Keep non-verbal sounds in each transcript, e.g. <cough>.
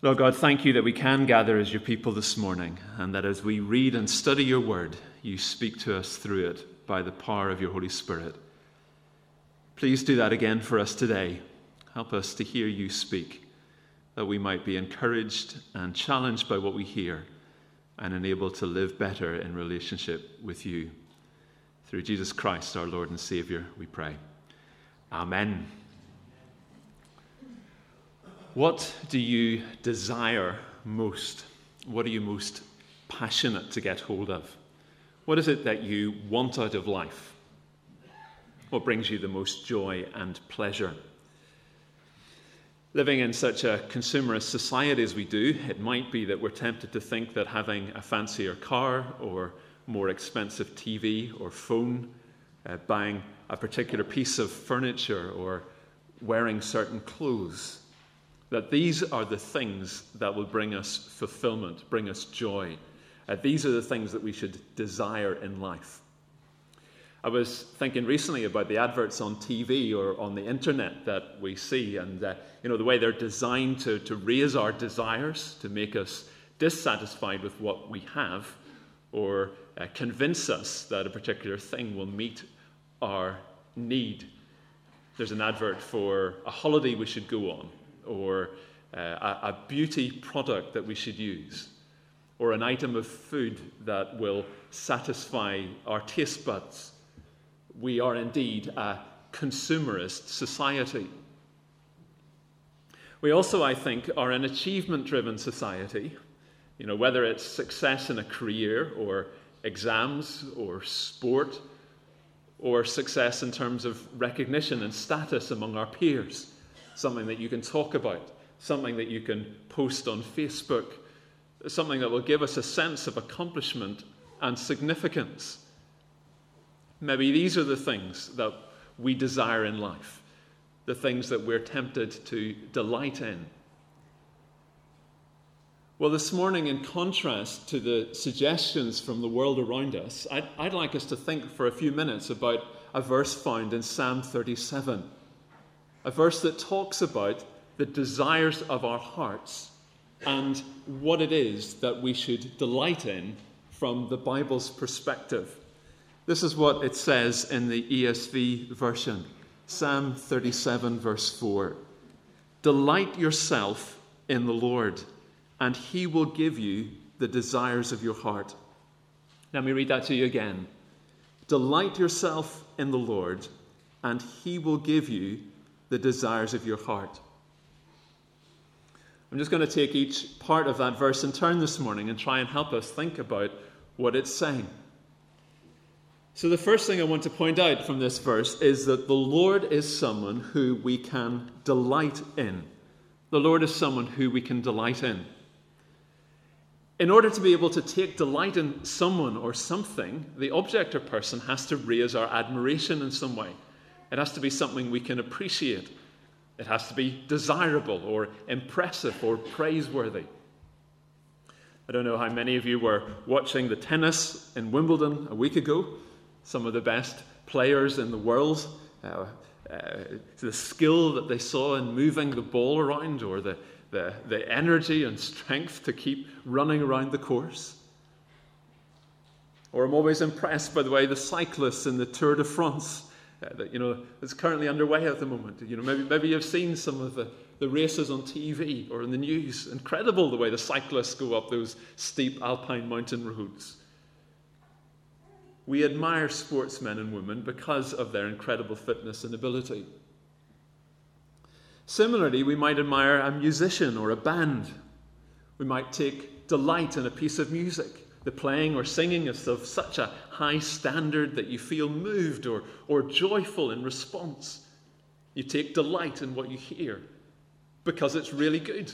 Lord God, thank you that we can gather as your people this morning, and that as we read and study your word, you speak to us through it by the power of your Holy Spirit. Please do that again for us today. Help us to hear you speak, that we might be encouraged and challenged by what we hear, and enabled to live better in relationship with you. Through Jesus Christ, our Lord and Savior, we pray. Amen. What do you desire most? What are you most passionate to get hold of? What is it that you want out of life? What brings you the most joy and pleasure? Living in such a consumerist society as we do, it might be that we're tempted to think that having a fancier car or more expensive TV or phone, uh, buying a particular piece of furniture or wearing certain clothes that these are the things that will bring us fulfillment, bring us joy. Uh, these are the things that we should desire in life. I was thinking recently about the adverts on TV or on the internet that we see, and uh, you know the way they're designed to, to raise our desires, to make us dissatisfied with what we have, or uh, convince us that a particular thing will meet our need. There's an advert for a holiday we should go on, or uh, a, a beauty product that we should use, or an item of food that will satisfy our taste buds. We are indeed a consumerist society. We also, I think, are an achievement driven society. You know, whether it's success in a career or exams or sport or success in terms of recognition and status among our peers something that you can talk about, something that you can post on Facebook, something that will give us a sense of accomplishment and significance. Maybe these are the things that we desire in life, the things that we're tempted to delight in. Well, this morning, in contrast to the suggestions from the world around us, I'd, I'd, like us to think for a few minutes about a verse found in Psalm 37 a verse that talks about the desires of our hearts and what it is that we should delight in from the Bible's perspective. This is what it says in the ESV version Psalm 37, verse 4. Delight yourself in the Lord, and he will give you the desires of your heart. Let me read that to you again. Delight yourself in the Lord, and he will give you the desires of your heart. I'm just going to take each part of that verse in turn this morning and try and help us think about what it's saying. So, the first thing I want to point out from this verse is that the Lord is someone who we can delight in. The Lord is someone who we can delight in. In order to be able to take delight in someone or something, the object or person has to raise our admiration in some way. It has to be something we can appreciate. It has to be desirable or impressive or praiseworthy. I don't know how many of you were watching the tennis in Wimbledon a week ago. Some of the best players in the world. Uh, uh, the skill that they saw in moving the ball around, or the, the, the energy and strength to keep running around the course. Or I'm always impressed by the way the cyclists in the Tour de France uh, that you know is currently underway at the moment. You know, maybe maybe you've seen some of the, the races on TV or in the news. Incredible the way the cyclists go up those steep alpine mountain roads. We admire sportsmen and women because of their incredible fitness and ability. Similarly, we might admire a musician or a band. We might take delight in a piece of music the playing or singing is of such a high standard that you feel moved or, or joyful in response. You take delight in what you hear because it's really good.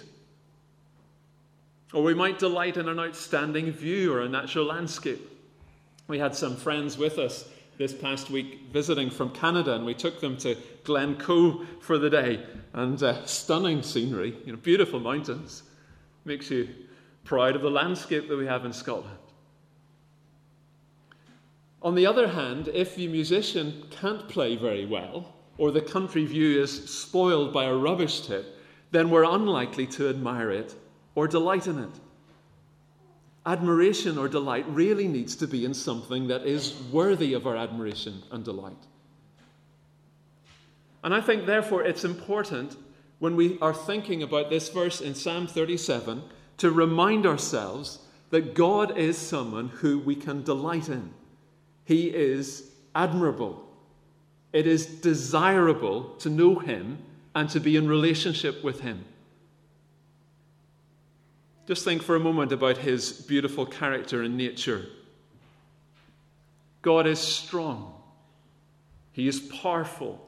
Or we might delight in an outstanding view or a natural landscape. We had some friends with us this past week visiting from Canada, and we took them to Glencoe for the day. And uh, stunning scenery, you know, beautiful mountains. Makes you proud of the landscape that we have in Scotland. On the other hand, if the musician can't play very well, or the country view is spoiled by a rubbish tip, then we're unlikely to admire it or delight in it. Admiration or delight really needs to be in something that is worthy of our admiration and delight. And I think, therefore, it's important when we are thinking about this verse in Psalm 37 to remind ourselves that God is someone who we can delight in. He is admirable. It is desirable to know Him and to be in relationship with Him. Just think for a moment about His beautiful character and nature. God is strong, He is powerful,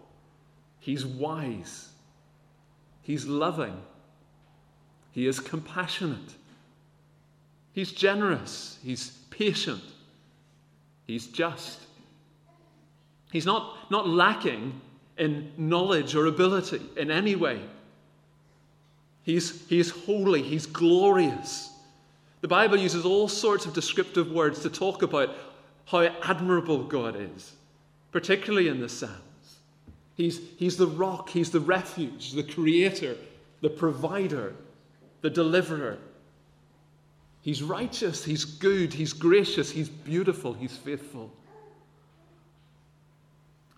He's wise, He's loving, He is compassionate, He's generous, He's patient, He's just. He's not, not lacking in knowledge or ability in any way. He's, he's holy, he's glorious. The Bible uses all sorts of descriptive words to talk about how admirable God is, particularly in the Psalms. He's, he's the rock, he's the refuge, the creator, the provider, the deliverer. He's righteous, he's good, he's gracious, he's beautiful, he's faithful.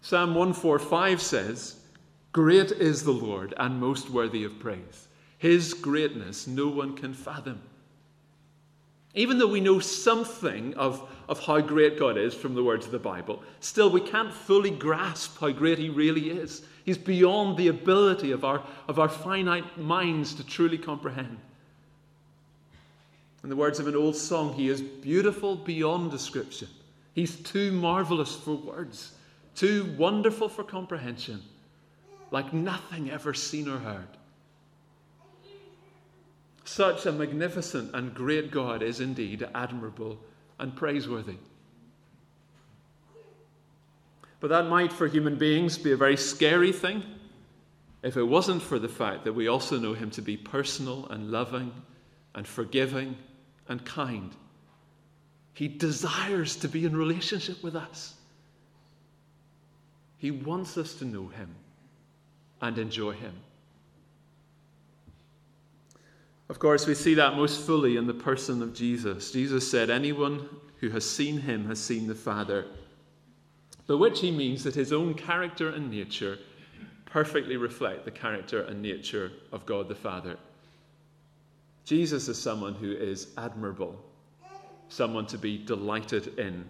Psalm 145 says, Great is the Lord and most worthy of praise. His greatness no one can fathom. Even though we know something of, of how great God is from the words of the Bible, still we can't fully grasp how great He really is. He's beyond the ability of our, of our finite minds to truly comprehend. In the words of an old song, He is beautiful beyond description. He's too marvelous for words, too wonderful for comprehension, like nothing ever seen or heard. Such a magnificent and great God is indeed admirable and praiseworthy. But that might, for human beings, be a very scary thing if it wasn't for the fact that we also know Him to be personal and loving and forgiving and kind. He desires to be in relationship with us. He wants us to know Him and enjoy Him. Of course, we see that most fully in the person of Jesus. Jesus said, Anyone who has seen him has seen the Father. By which he means that his own character and nature perfectly reflect the character and nature of God the Father. Jesus is someone who is admirable, someone to be delighted in.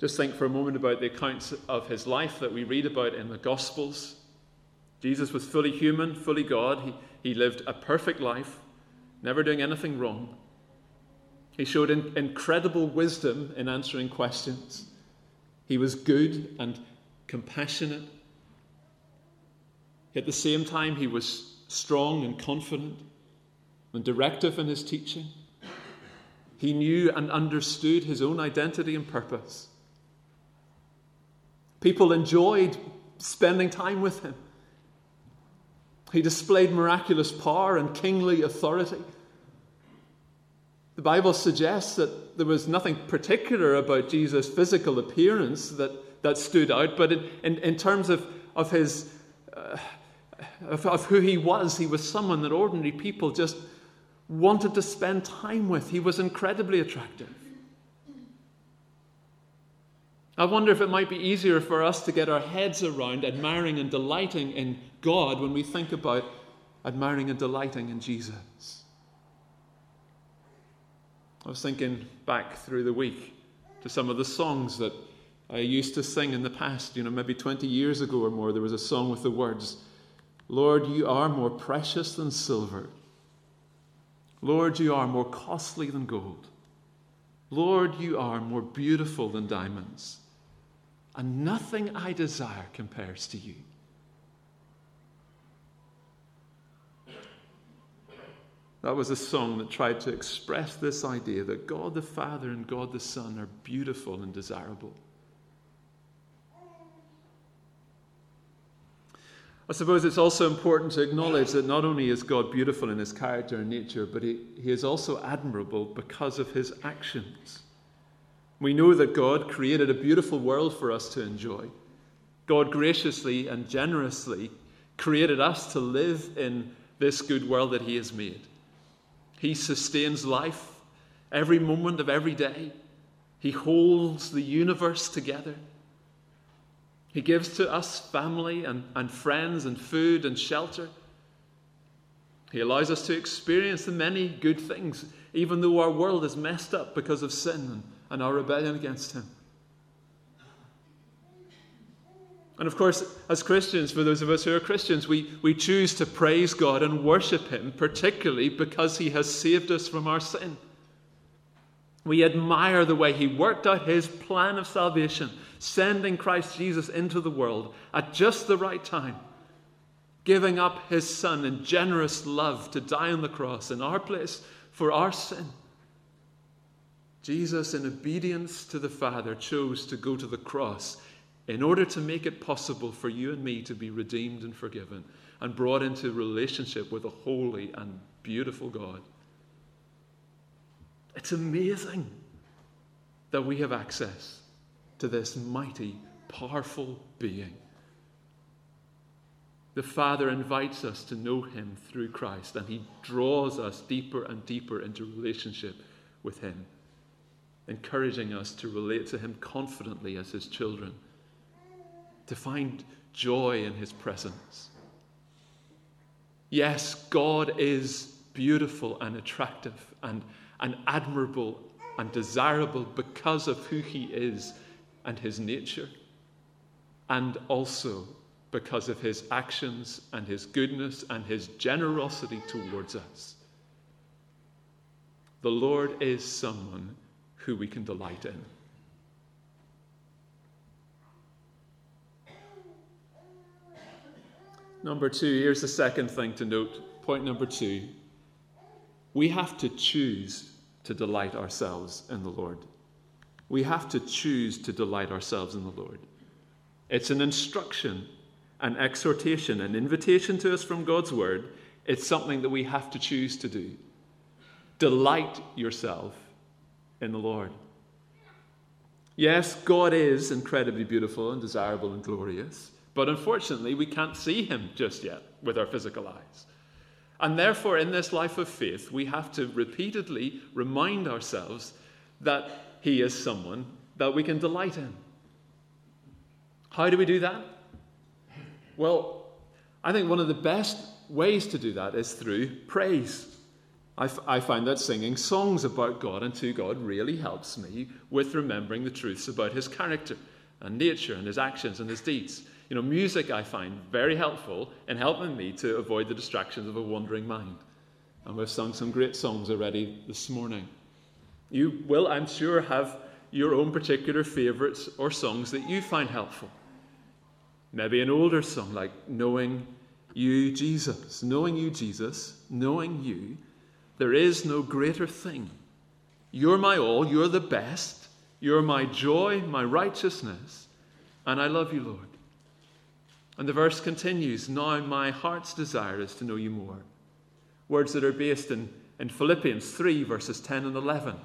Just think for a moment about the accounts of his life that we read about in the Gospels. Jesus was fully human, fully God. He, he lived a perfect life never doing anything wrong. He showed in, incredible wisdom in answering questions. He was good and compassionate. At the same time, he was strong and confident and directive in his teaching. He knew and understood his own identity and purpose. People enjoyed spending time with him. He displayed miraculous power and kingly authority. The Bible suggests that there was nothing particular about Jesus' physical appearance that, that stood out, but in, in, in terms of, of his uh, of, of who he was, he was someone that ordinary people just wanted to spend time with. He was incredibly attractive. I wonder if it might be easier for us to get our heads around admiring and delighting in God when we think about admiring and delighting in Jesus. I was thinking back through the week to some of the songs that I used to sing in the past. You know, maybe 20 years ago or more, there was a song with the words, Lord, you are more precious than silver. Lord, you are more costly than gold. Lord, you are more beautiful than diamonds and nothing I desire compares to you. That was a song that tried to express this idea that God the Father and God the Son are beautiful and desirable. I suppose it's also important to acknowledge that not only is God beautiful in his character and nature, but he, he is also admirable because of his actions. We know that God created a beautiful world for us to enjoy. God graciously and generously created us to live in this good world that He has made. He sustains life every moment of every day. He holds the universe together. He gives to us family and, and friends and food and shelter. He allows us to experience the many good things, even though our world is messed up because of sin and, our rebellion against Him. And of course, as Christians, for those of us who are Christians, we, we choose to praise God and worship Him, particularly because He has saved us from our sin. We admire the way He worked out His plan of salvation, sending Christ Jesus into the world at just the right time, giving up His Son in generous love to die on the cross in our place for our sin. Jesus, in obedience to the Father, chose to go to the cross in order to make it possible for you and me to be redeemed and forgiven and brought into relationship with a holy and beautiful God. It's amazing that we have access to this mighty, powerful being. The Father invites us to know Him through Christ, and He draws us deeper and deeper into relationship with Him, encouraging us to relate to Him confidently as His children to find joy in his presence. Yes, God is beautiful and attractive and, and admirable and desirable because of who he is and his nature, and also because of his actions and his goodness and his generosity towards us. The Lord is someone who we can delight in. Number two, here's the second thing to note. Point number two we have to choose to delight ourselves in the Lord. We have to choose to delight ourselves in the Lord. It's an instruction, an exhortation, an invitation to us from God's word. It's something that we have to choose to do. Delight yourself in the Lord. Yes, God is incredibly beautiful and desirable and glorious. But unfortunately, we can't see him just yet with our physical eyes. And therefore, in this life of faith, we have to repeatedly remind ourselves that he is someone that we can delight in. How do we do that? Well, I think one of the best ways to do that is through praise. I, f- I find that singing songs about God and to God really helps me with remembering the truths about his character and nature and his actions and his deeds. You know, music I find very helpful in helping me to avoid the distractions of a wandering mind. And we've sung some great songs already this morning. You will, I'm sure, have your own particular favourites or songs that you find helpful. Maybe an older song like Knowing You, Jesus. Knowing You, Jesus, knowing You, there is no greater thing. You're my all, you're the best, you're my joy, my righteousness, and I love you, Lord. And the verse continues Now my heart's desire is to know you more. Words that are based in, in Philippians 3, verses 10 and 11.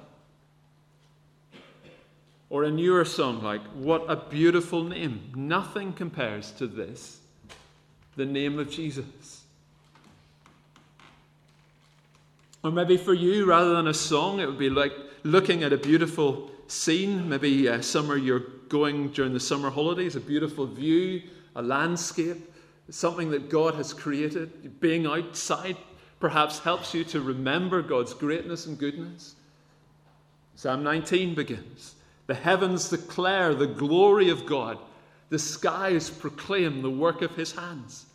Or a newer song like, What a beautiful name. Nothing compares to this, the name of Jesus. Or maybe for you, rather than a song, it would be like looking at a beautiful scene. Maybe uh, summer, you're going during the summer holidays, a beautiful view a landscape, something that God has created. Being outside perhaps helps you to remember God's greatness and goodness. Psalm 19 begins The heavens declare the glory of God, the skies proclaim the work of his hands.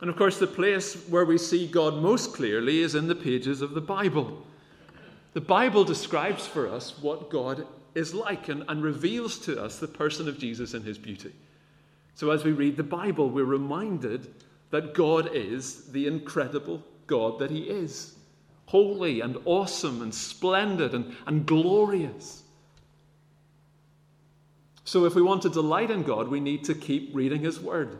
And of course, the place where we see God most clearly is in the pages of the Bible. The Bible describes for us what God is like and, and reveals to us the person of Jesus and his beauty. So as we read the Bible, we're reminded that God is the incredible God that he is holy and awesome and splendid and, and glorious. So, if we want to delight in God, we need to keep reading His Word.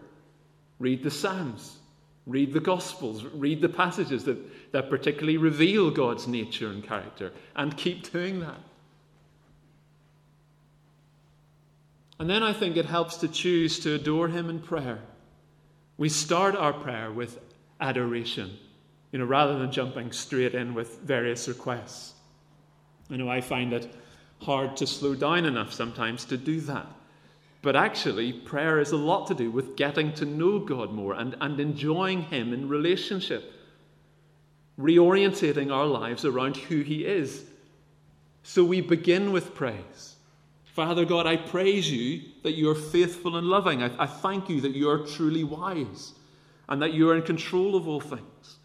Read the Psalms, read the Gospels, read the passages that, that particularly reveal God's nature and character, and keep doing that. And then I think it helps to choose to adore Him in prayer. We start our prayer with adoration, you know, rather than jumping straight in with various requests. I know I find it hard to slow down enough sometimes to do that. But actually, prayer is a lot to do with getting to know God more and, and enjoying Him in relationship, reorientating our lives around who He is. So we begin with praise. Father God, I praise you that you are faithful and loving. I, I thank you that you are truly wise and that you are in control of all things.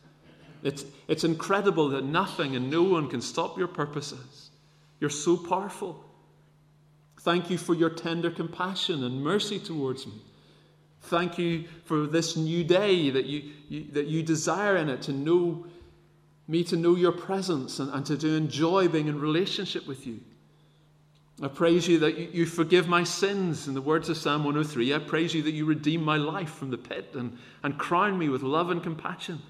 It's, it's incredible that nothing and no one can stop your purposes. You're so powerful. Thank you for your tender compassion and mercy towards me. Thank you for this new day that you, you that you desire in it to know me, to know your presence and, and to, to enjoy being in relationship with you. I praise you that you, forgive my sins. In the words of Psalm 103, I praise you that you redeem my life from the pit and, and crown me with love and compassion.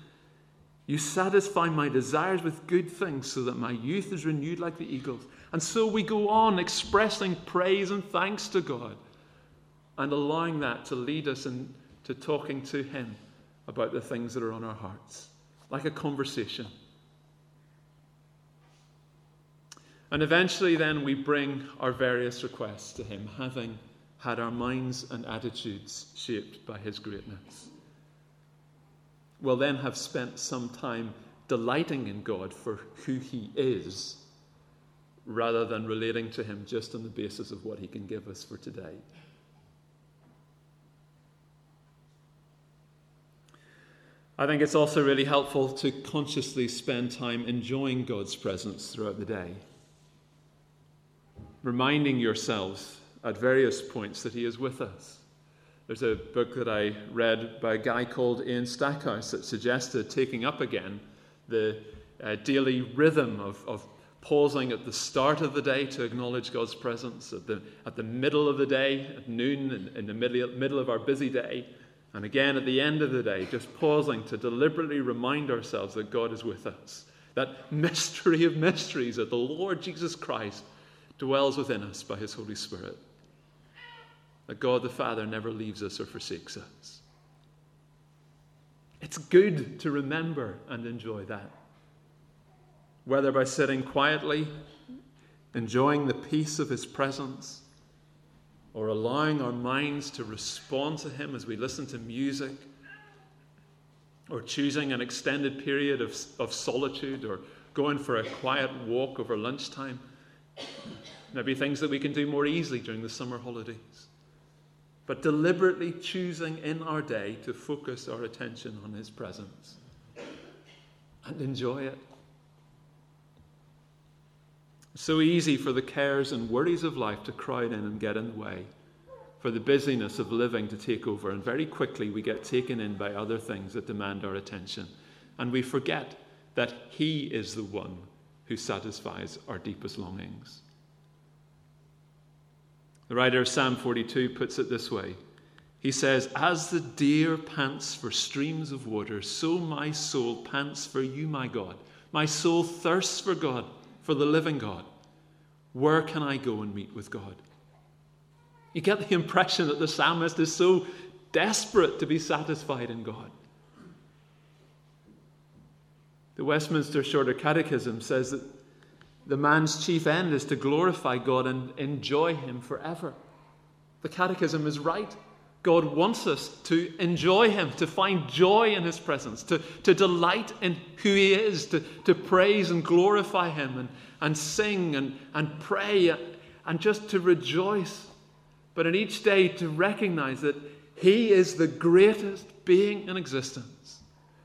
You satisfy my desires with good things so that my youth is renewed like the eagles. And so we go on expressing praise and thanks to God and allowing that to lead us into talking to Him about the things that are on our hearts, like a conversation. And eventually, then, we bring our various requests to Him, having had our minds and attitudes shaped by His greatness. We'll then have spent some time delighting in God for who He is rather than relating to Him just on the basis of what He can give us for today. I think it's also really helpful to consciously spend time enjoying God's presence throughout the day, reminding yourselves at various points that He is with us. There's a book that I read by a guy called Ian Stackhouse that suggested taking up again the uh, daily rhythm of, of pausing at the start of the day to acknowledge God's presence, at the, at the middle of the day, at noon, in, in the middle, middle of our busy day, and again at the end of the day, just pausing to deliberately remind ourselves that God is with us. That <laughs> mystery of mysteries that the Lord Jesus Christ dwells within us by his Holy Spirit. That God the Father never leaves us or forsakes us. It's good to remember and enjoy that whether by sitting quietly, enjoying the peace of His presence, or allowing our minds to respond to Him as we listen to music, or choosing an extended period of, of solitude, or going for a quiet walk over lunchtime. Maybe things that we can do more easily during the summer holidays. But deliberately choosing in our day to focus our attention on His presence and enjoy it. So easy for the cares and worries of life to crowd in and get in the way, for the busyness of living to take over, and very quickly we get taken in by other things that demand our attention. And we forget that He is the one who satisfies our deepest longings. The writer of Psalm 42 puts it this way He says, As the deer pants for streams of water, so my soul pants for you, my God. My soul thirsts for God for the living God. Where can I go and meet with God? You get the impression that the psalmist is so desperate to be satisfied in God. The Westminster Shorter Catechism says that the man's chief end is to glorify God and enjoy Him forever. The Catechism is right. God wants us to enjoy Him, to find joy in His presence, to, to delight in who He is, to, to praise and glorify Him, and, and sing and, and pray, and just to rejoice. But in each day, to recognize that He is the greatest being in existence,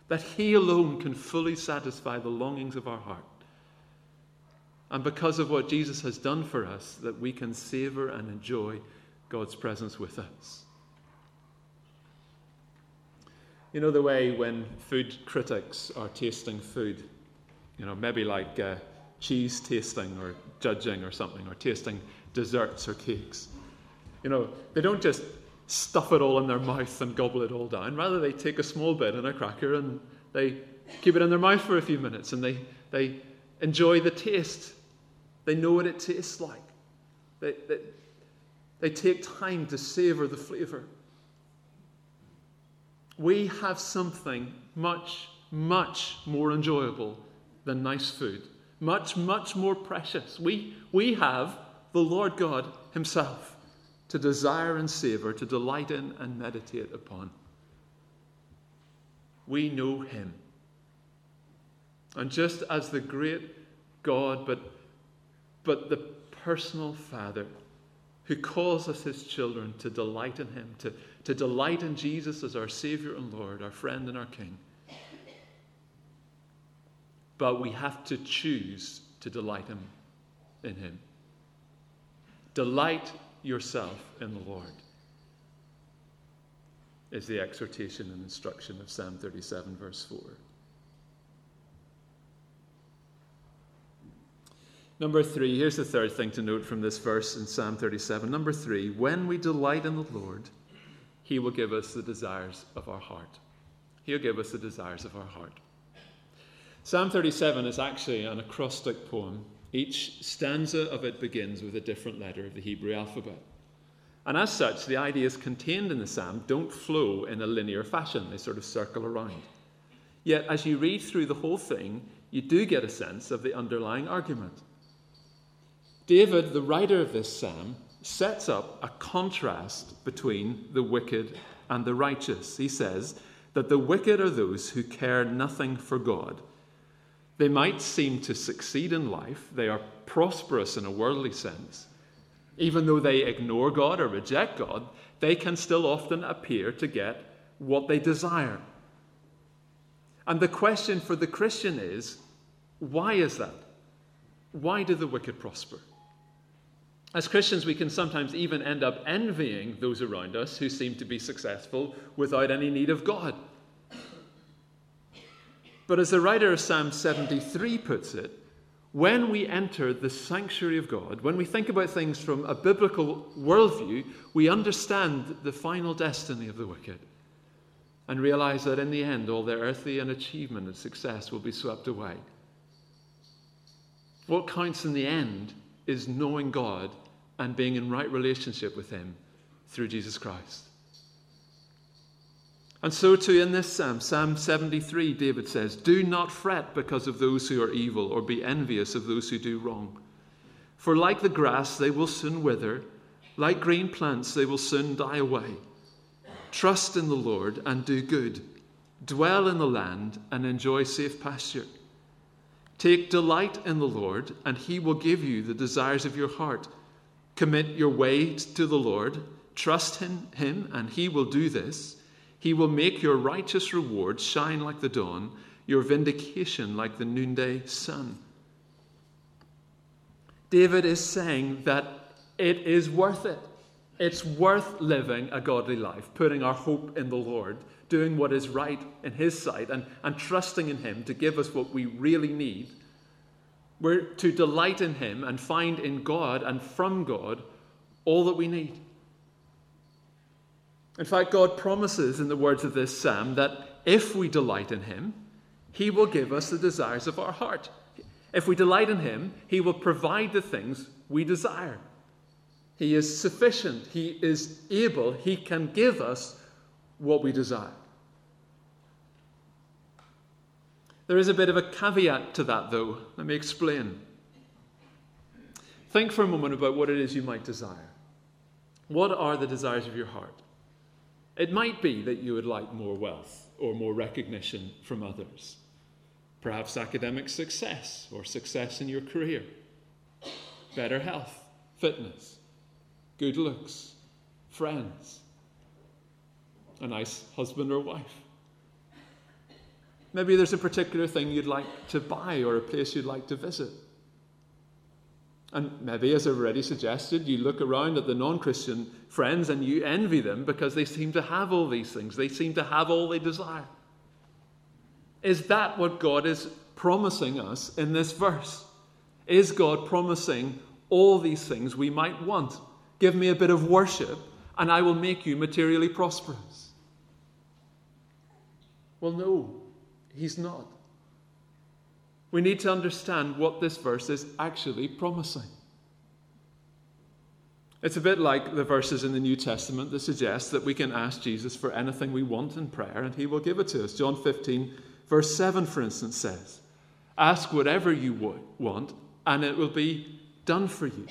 that He alone can fully satisfy the longings of our heart. And because of what Jesus has done for us, that we can savor and enjoy God's presence with us. You know the way when food critics are tasting food, you know, maybe like uh, cheese tasting or judging or something, or tasting desserts or cakes. You know, they don't just stuff it all in their mouth and gobble it all down. Rather, they take a small bit and a cracker and they keep it in their mouth for a few minutes and they, they enjoy the taste. They know what it tastes like. They, they, they take time to savor the flavor. We have something much, much more enjoyable than nice food, much, much more precious. We, we have the Lord God Himself to desire and savor, to delight in and meditate upon. We know Him. And just as the great God, but, but the personal Father who calls us His children to delight in Him, to, to delight in Jesus as our Savior and Lord, our friend and our King. But we have to choose to delight him in Him. Delight yourself in the Lord, is the exhortation and instruction of Psalm 37, verse 4. Number three, here's the third thing to note from this verse in Psalm 37. Number three, when we delight in the Lord, He will give us the desires of our heart. He'll give us the desires of our heart. Psalm 37 is actually an acrostic poem. Each stanza of it begins with a different letter of the Hebrew alphabet. And as such, the ideas contained in the psalm don't flow in a linear fashion, they sort of circle around. Yet, as you read through the whole thing, you do get a sense of the underlying argument. David, the writer of this psalm, sets up a contrast between the wicked and the righteous. He says that the wicked are those who care nothing for God. They might seem to succeed in life, they are prosperous in a worldly sense. Even though they ignore God or reject God, they can still often appear to get what they desire. And the question for the Christian is why is that? Why do the wicked prosper? As Christians, we can sometimes even end up envying those around us who seem to be successful without any need of God. But as the writer of Psalm 73 puts it, when we enter the sanctuary of God, when we think about things from a biblical worldview, we understand the final destiny of the wicked and realize that in the end, all their earthly and achievement and success will be swept away. What counts in the end is knowing God and being in right relationship with Him through Jesus Christ. And so, too, in this psalm, Psalm 73, David says, Do not fret because of those who are evil, or be envious of those who do wrong. For like the grass, they will soon wither, like green plants, they will soon die away. Trust in the Lord and do good. Dwell in the land and enjoy safe pasture. Take delight in the Lord, and he will give you the desires of your heart. Commit your way to the Lord, trust in him, and he will do this. He will make your righteous reward shine like the dawn, your vindication like the noonday sun. David is saying that it is worth it. It's worth living a godly life, putting our hope in the Lord, doing what is right in His sight, and, and trusting in Him to give us what we really need. We're to delight in Him and find in God and from God all that we need. In fact, God promises in the words of this psalm that if we delight in Him, He will give us the desires of our heart. If we delight in Him, He will provide the things we desire. He is sufficient. He is able. He can give us what we desire. There is a bit of a caveat to that, though. Let me explain. Think for a moment about what it is you might desire. What are the desires of your heart? It might be that you would like more wealth or more recognition from others, perhaps academic success or success in your career, better health, fitness, good looks, friends, a nice husband or wife. Maybe there's a particular thing you'd like to buy or a place you'd like to visit. And maybe, as I've already suggested, you look around at the non Christian friends and you envy them because they seem to have all these things. They seem to have all they desire. Is that what God is promising us in this verse? Is God promising all these things we might want? Give me a bit of worship, and I will make you materially prosperous. Well, no, he's not. We need to understand what this verse is actually promising. It's a bit like the verses in the New Testament that suggest that we can ask Jesus for anything we want in prayer and he will give it to us. John 15, verse 7, for instance, says, Ask whatever you want and it will be done for you.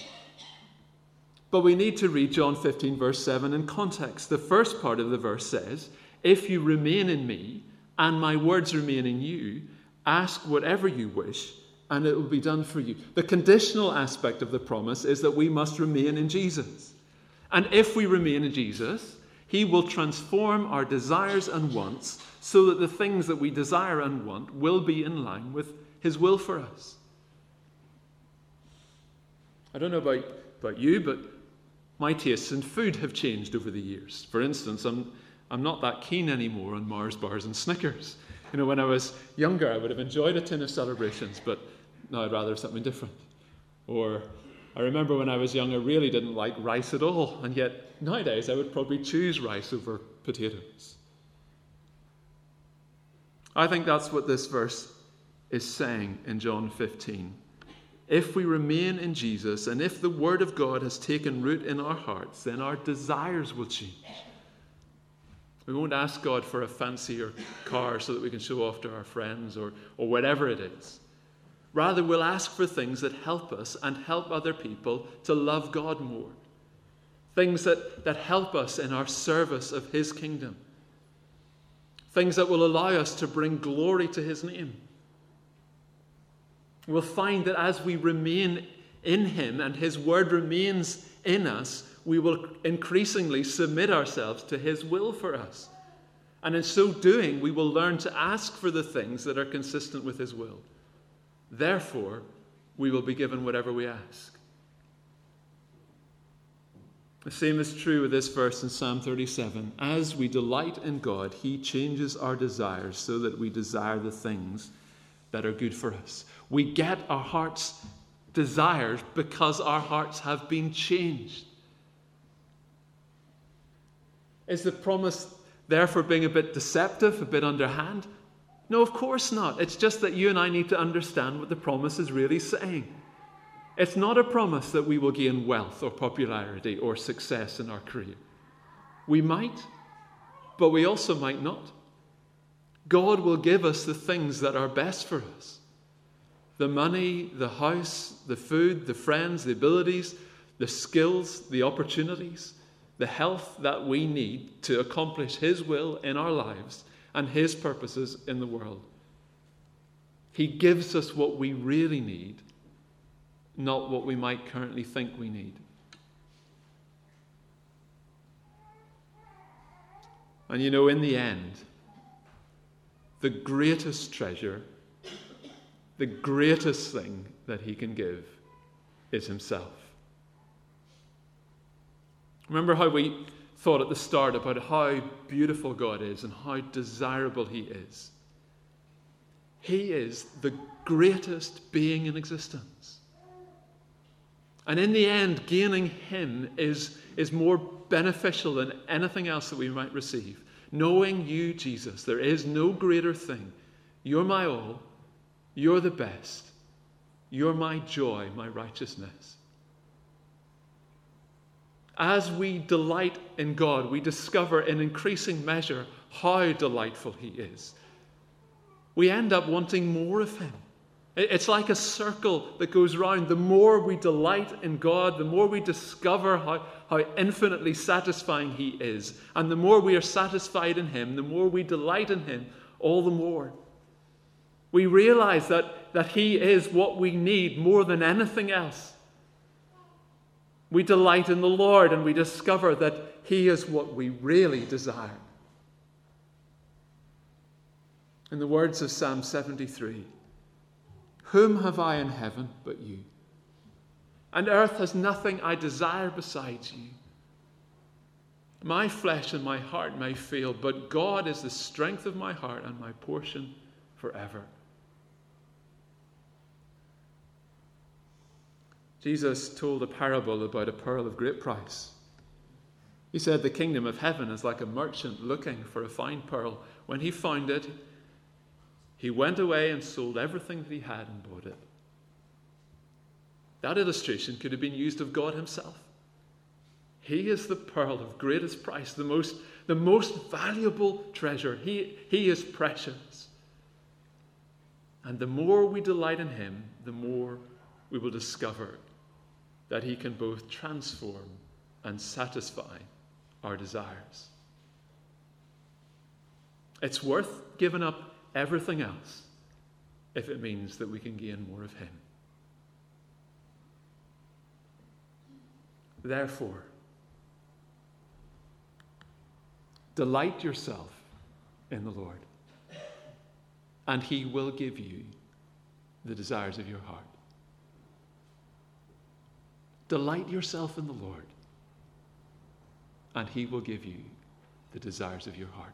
But we need to read John 15, verse 7 in context. The first part of the verse says, If you remain in me and my words remain in you, ask whatever you wish and it will be done for you. The conditional aspect of the promise is that we must remain in Jesus. And if we remain in Jesus, He will transform our desires and wants so that the things that we desire and want will be in line with His will for us. I don't know about, about you, but my tastes in food have changed over the years. For instance, I'm, I'm not that keen anymore on Mars bars and Snickers. You know, when I was younger, I would have enjoyed a tin of celebrations, but now I'd rather something different. Or I remember when I was young, I really didn't like rice at all, and yet nowadays I would probably choose rice over potatoes. I think that's what this verse is saying in John 15. If we remain in Jesus and if the Word of God has taken root in our hearts, then our desires will change. We won't ask God for a fancier car so that we can show off to our friends or, or whatever it is. Rather, we'll ask for things that help us and help other people to love God more. Things that, that help us in our service of His kingdom. Things that will allow us to bring glory to His name. We'll find that as we remain in Him and His word remains in us, we will increasingly submit ourselves to His will for us. And in so doing, we will learn to ask for the things that are consistent with His will. Therefore, we will be given whatever we ask. The same is true with this verse in Psalm 37. As we delight in God, He changes our desires so that we desire the things that are good for us. We get our heart's desires because our hearts have been changed. Is the promise therefore being a bit deceptive, a bit underhand? No, of course not. It's just that you and I need to understand what the promise is really saying. It's not a promise that we will gain wealth or popularity or success in our career. We might, but we also might not. God will give us the things that are best for us the money, the house, the food, the friends, the abilities, the skills, the opportunities, the health that we need to accomplish His will in our lives and His purposes in the world. He gives us what we really need, not what we might currently think we need. And you know, in the end, the greatest treasure, the greatest thing that He can give is Himself. Remember how we thought at the start about how beautiful God is and how desirable He is? He is the greatest being in existence. And in the end, gaining Him is, is more beneficial than anything else that we might receive. Knowing you, Jesus, there is no greater thing. You're my all. You're the best. You're my joy, my righteousness. As we delight in God, we discover in increasing measure how delightful He is. We end up wanting more of Him. It's like a circle that goes round. The more we delight in God, the more we discover how, how infinitely satisfying He is. And the more we are satisfied in Him, the more we delight in Him, all the more. We realize that, that He is what we need more than anything else. We delight in the Lord and we discover that He is what we really desire. In the words of Psalm 73, whom have I in heaven but you? And earth has nothing I desire besides you. My flesh and my heart may fail, but God is the strength of my heart and my portion forever. Jesus told a parable about a pearl of great price. He said, The kingdom of heaven is like a merchant looking for a fine pearl. When he found it, he went away and sold everything that he had and bought it. That illustration could have been used of God Himself. He is the pearl of greatest price, the most, the most valuable treasure. He, he is precious. And the more we delight in Him, the more we will discover that He can both transform and satisfy our desires. It's worth giving up everything else if it means that we can gain more of Him. Therefore, delight yourself in the Lord, and He will give you the desires of your heart. Delight yourself in the Lord, and He will give you the desires of your heart.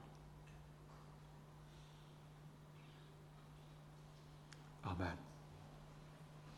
Amen.